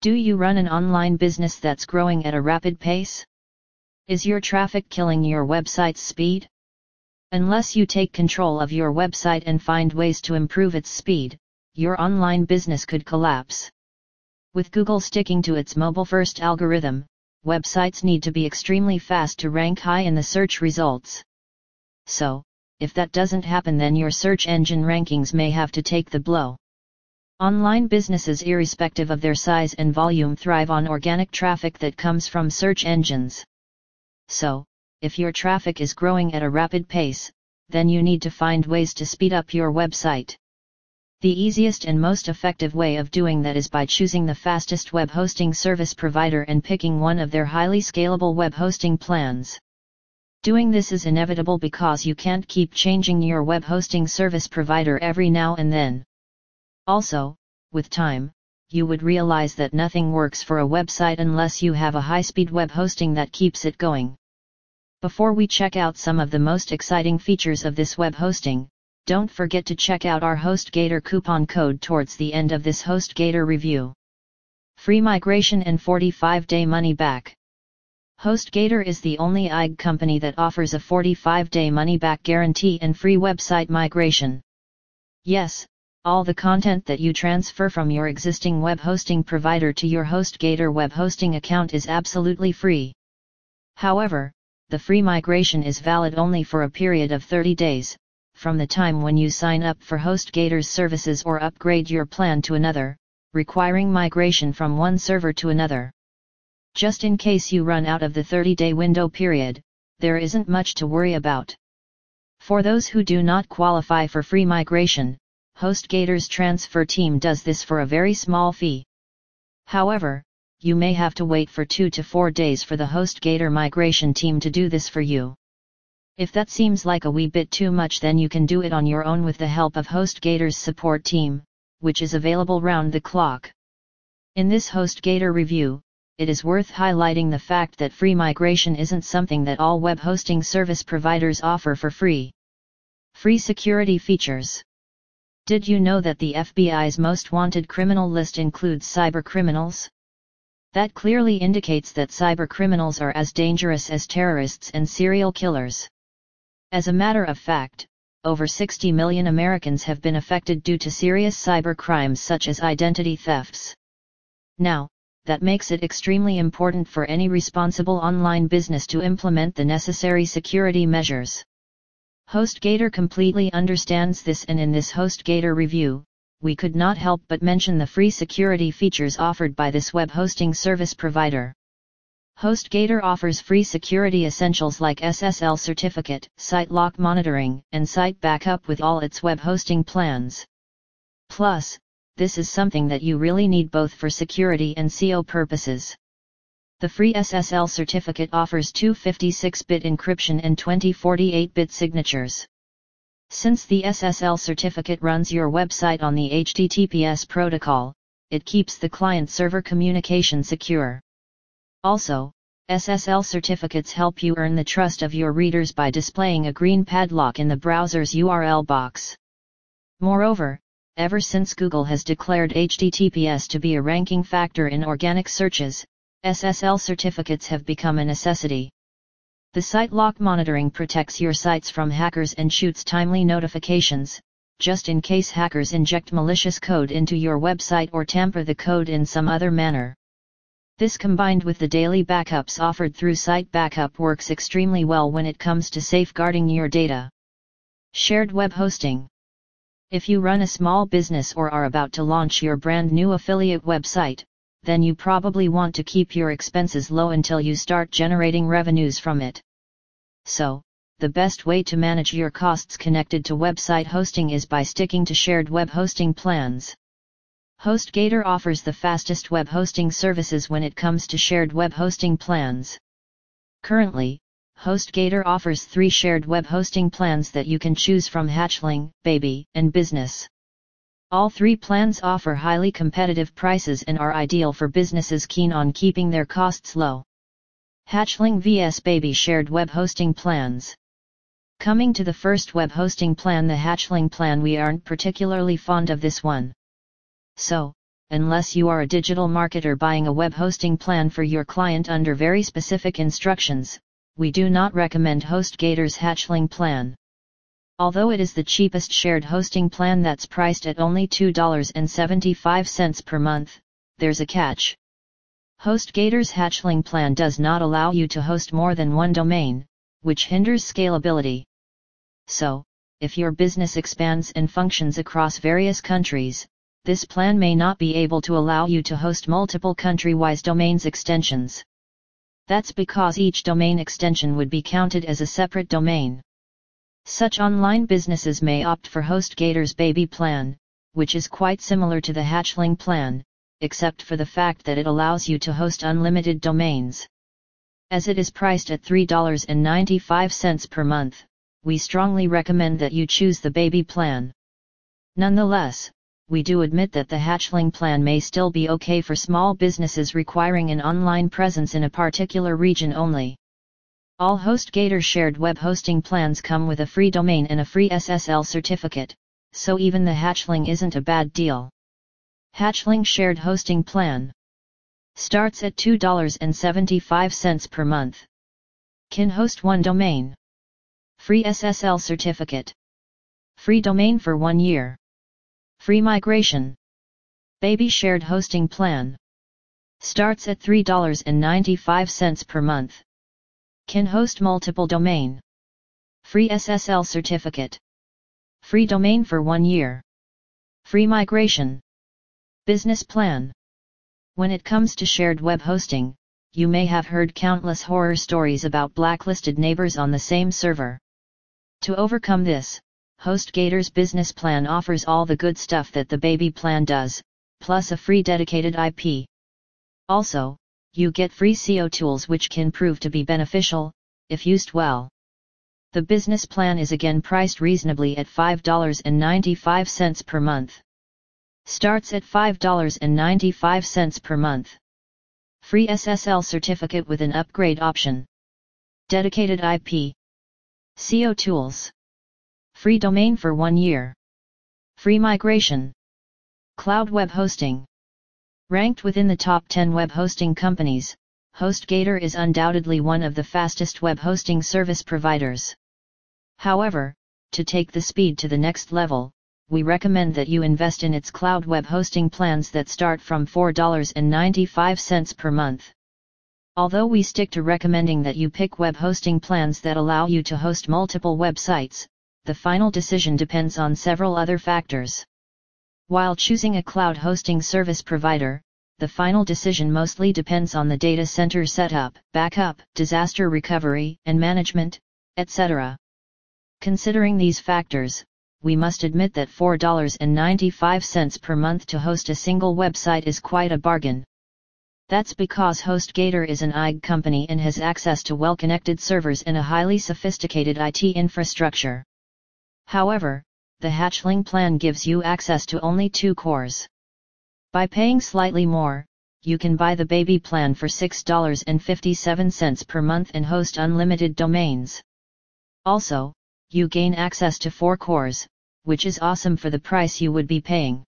Do you run an online business that's growing at a rapid pace? Is your traffic killing your website's speed? Unless you take control of your website and find ways to improve its speed, your online business could collapse. With Google sticking to its mobile first algorithm, websites need to be extremely fast to rank high in the search results. So, if that doesn't happen, then your search engine rankings may have to take the blow. Online businesses, irrespective of their size and volume, thrive on organic traffic that comes from search engines. So, if your traffic is growing at a rapid pace, then you need to find ways to speed up your website. The easiest and most effective way of doing that is by choosing the fastest web hosting service provider and picking one of their highly scalable web hosting plans. Doing this is inevitable because you can't keep changing your web hosting service provider every now and then. Also, with time, you would realize that nothing works for a website unless you have a high-speed web hosting that keeps it going. Before we check out some of the most exciting features of this web hosting, don't forget to check out our HostGator coupon code towards the end of this HostGator review. Free migration and 45-day money back. HostGator is the only IG company that offers a 45-day money-back guarantee and free website migration. Yes, all the content that you transfer from your existing web hosting provider to your HostGator web hosting account is absolutely free. However, the free migration is valid only for a period of 30 days, from the time when you sign up for HostGator's services or upgrade your plan to another, requiring migration from one server to another. Just in case you run out of the 30-day window period, there isn't much to worry about. For those who do not qualify for free migration, HostGator's transfer team does this for a very small fee. However, you may have to wait for 2 to 4 days for the HostGator migration team to do this for you. If that seems like a wee bit too much then you can do it on your own with the help of HostGator's support team, which is available round the clock. In this HostGator review, it is worth highlighting the fact that free migration isn't something that all web hosting service providers offer for free. Free security features did you know that the FBI's most wanted criminal list includes cybercriminals? That clearly indicates that cybercriminals are as dangerous as terrorists and serial killers. As a matter of fact, over 60 million Americans have been affected due to serious cyber crimes such as identity thefts. Now, that makes it extremely important for any responsible online business to implement the necessary security measures. HostGator completely understands this and in this HostGator review, we could not help but mention the free security features offered by this web hosting service provider. HostGator offers free security essentials like SSL certificate, SiteLock monitoring, and site backup with all its web hosting plans. Plus, this is something that you really need both for security and SEO purposes. The free SSL certificate offers two 56-bit encryption and 20 48-bit signatures. Since the SSL certificate runs your website on the HTTPS protocol, it keeps the client-server communication secure. Also, SSL certificates help you earn the trust of your readers by displaying a green padlock in the browser's URL box. Moreover, ever since Google has declared HTTPS to be a ranking factor in organic searches, SSL certificates have become a necessity. The SiteLock monitoring protects your sites from hackers and shoots timely notifications, just in case hackers inject malicious code into your website or tamper the code in some other manner. This combined with the daily backups offered through Site Backup works extremely well when it comes to safeguarding your data. Shared web hosting. If you run a small business or are about to launch your brand new affiliate website, then you probably want to keep your expenses low until you start generating revenues from it. So, the best way to manage your costs connected to website hosting is by sticking to shared web hosting plans. HostGator offers the fastest web hosting services when it comes to shared web hosting plans. Currently, HostGator offers three shared web hosting plans that you can choose from Hatchling, Baby, and Business. All three plans offer highly competitive prices and are ideal for businesses keen on keeping their costs low. Hatchling vs Baby Shared Web Hosting Plans Coming to the first web hosting plan the Hatchling plan we aren't particularly fond of this one. So, unless you are a digital marketer buying a web hosting plan for your client under very specific instructions, we do not recommend HostGator's Hatchling plan. Although it is the cheapest shared hosting plan that's priced at only $2.75 per month, there's a catch. HostGator's Hatchling plan does not allow you to host more than one domain, which hinders scalability. So, if your business expands and functions across various countries, this plan may not be able to allow you to host multiple country-wise domains extensions. That's because each domain extension would be counted as a separate domain. Such online businesses may opt for HostGator's Baby plan, which is quite similar to the Hatchling plan, except for the fact that it allows you to host unlimited domains. As it is priced at $3.95 per month, we strongly recommend that you choose the Baby plan. Nonetheless, we do admit that the hatchling plan may still be okay for small businesses requiring an online presence in a particular region only. All HostGator shared web hosting plans come with a free domain and a free SSL certificate, so even the hatchling isn't a bad deal. Hatchling shared hosting plan starts at $2.75 per month. Can host one domain. Free SSL certificate. Free domain for one year. Free migration. Baby shared hosting plan. Starts at $3.95 per month. Can host multiple domain. Free SSL certificate. Free domain for one year. Free migration. Business plan. When it comes to shared web hosting, you may have heard countless horror stories about blacklisted neighbors on the same server. To overcome this, HostGator's business plan offers all the good stuff that the baby plan does, plus a free dedicated IP. Also, you get free SEO tools which can prove to be beneficial, if used well. The business plan is again priced reasonably at $5.95 per month. Starts at $5.95 per month. Free SSL certificate with an upgrade option. Dedicated IP. SEO tools. Free domain for one year. Free migration. Cloud web hosting. Ranked within the top 10 web hosting companies, HostGator is undoubtedly one of the fastest web hosting service providers. However, to take the speed to the next level, we recommend that you invest in its cloud web hosting plans that start from $4.95 per month. Although we stick to recommending that you pick web hosting plans that allow you to host multiple websites, the final decision depends on several other factors. While choosing a cloud hosting service provider, the final decision mostly depends on the data center setup, backup, disaster recovery and management, etc. Considering these factors, we must admit that $4.95 per month to host a single website is quite a bargain. That's because HostGator is an IG company and has access to well-connected servers and a highly sophisticated IT infrastructure. However, the Hatchling plan gives you access to only two cores. By paying slightly more, you can buy the baby plan for $6.57 per month and host unlimited domains. Also, you gain access to four cores, which is awesome for the price you would be paying.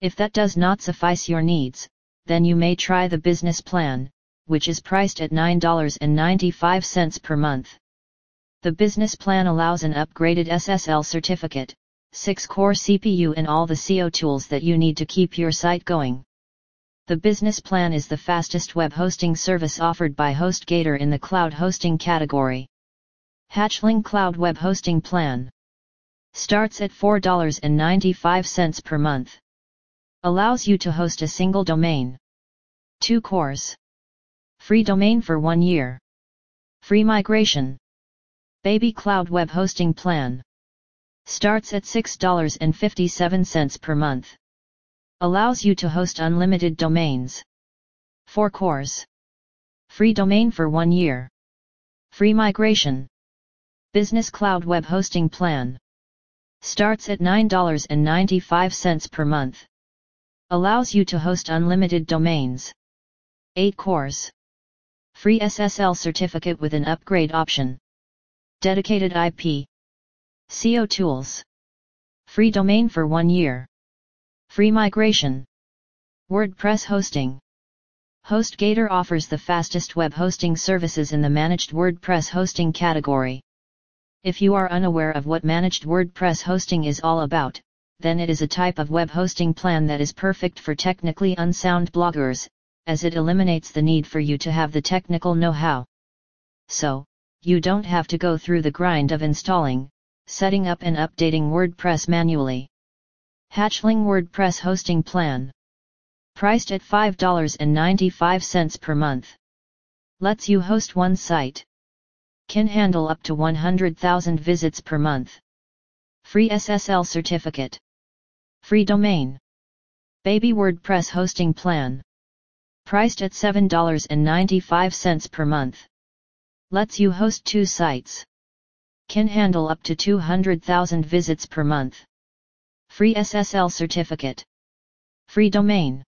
If that does not suffice your needs, then you may try the business plan, which is priced at $9.95 per month. The business plan allows an upgraded SSL certificate, 6-core CPU and all the SEO tools that you need to keep your site going. The business plan is the fastest web hosting service offered by HostGator in the cloud hosting category. Hatchling Cloud Web Hosting Plan starts at $4.95 per month. Allows you to host a single domain. 2 cores. Free domain for 1 year. Free migration. Baby Cloud Web Hosting Plan. Starts at $6.57 per month. Allows you to host unlimited domains. 4 cores. Free domain for 1 year. Free migration. Business Cloud Web Hosting Plan. Starts at $9.95 per month. Allows you to host unlimited domains. 8 cores. Free SSL certificate with an upgrade option. Dedicated IP. SEO tools. Free domain for one year. Free migration. WordPress hosting. HostGator offers the fastest web hosting services in the managed WordPress hosting category. If you are unaware of what managed WordPress hosting is all about, then it is a type of web hosting plan that is perfect for technically unsound bloggers, as it eliminates the need for you to have the technical know-how. So, you don't have to go through the grind of installing, setting up and updating WordPress manually. Hatchling WordPress Hosting Plan Priced at $5.95 per month. Lets you host one site. Can handle up to 100,000 visits per month. Free SSL certificate. Free domain. Baby WordPress hosting plan. Priced at $7.95 per month. Lets you host two sites. Can handle up to 200,000 visits per month. Free SSL certificate. Free domain.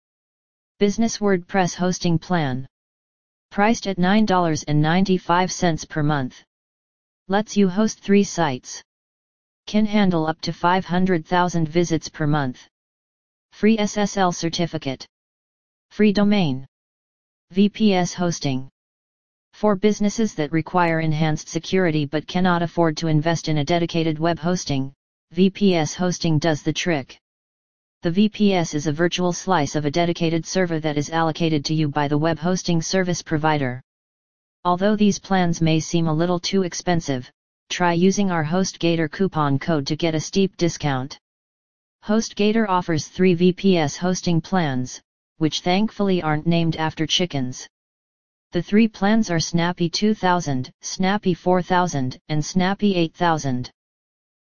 Business WordPress hosting plan. Priced at $9.95 per month. Lets you host three sites. Can handle up to 500,000 visits per month. Free SSL certificate. Free domain. VPS hosting. For businesses that require enhanced security but cannot afford to invest in a dedicated web hosting, VPS hosting does the trick. The VPS is a virtual slice of a dedicated server that is allocated to you by the web hosting service provider. Although these plans may seem a little too expensive, try using our HostGator coupon code to get a steep discount. HostGator offers three VPS hosting plans, which thankfully aren't named after chickens. The three plans are Snappy 2000, Snappy 4000, and Snappy 8000.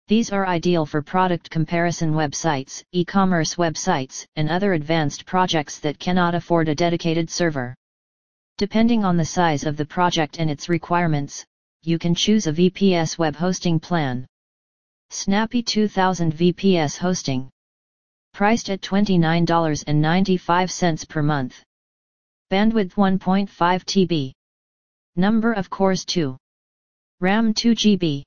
These are ideal for product comparison websites, e-commerce websites, and other advanced projects that cannot afford a dedicated server. Depending on the size of the project and its requirements, you can choose a VPS web hosting plan. Snappy 2000 VPS hosting. Priced at $29.95 per month. Bandwidth 1.5 TB. Number of cores 2. RAM 2 GB.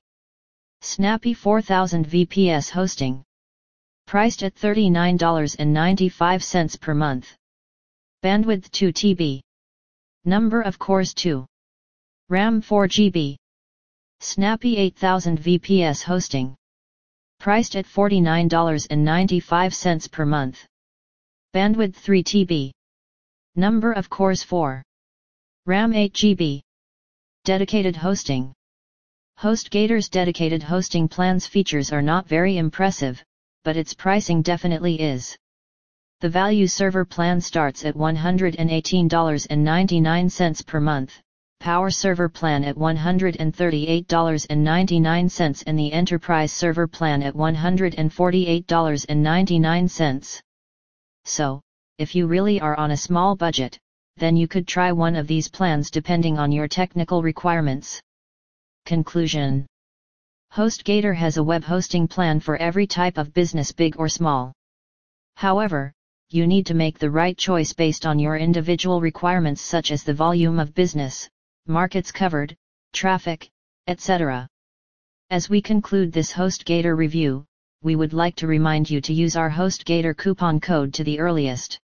Snappy 4000 VPS hosting. Priced at $39.95 per month. Bandwidth 2 TB. Number of cores 2. RAM 4 GB. Snappy 8000 VPS hosting. Priced at $49.95 per month. Bandwidth 3 TB. Number of cores 4. RAM 8 GB. Dedicated hosting. HostGator's dedicated hosting plan's features are not very impressive, but its pricing definitely is. The value server plan starts at $118.99 per month, Power Server plan at $138.99 and the Enterprise Server plan at $148.99. So, if you really are on a small budget, then you could try one of these plans depending on your technical requirements. Conclusion HostGator has a web hosting plan for every type of business big or small. However, you need to make the right choice based on your individual requirements such as the volume of business, markets covered, traffic, etc. As we conclude this HostGator review, we would like to remind you to use our HostGator coupon code to the earliest.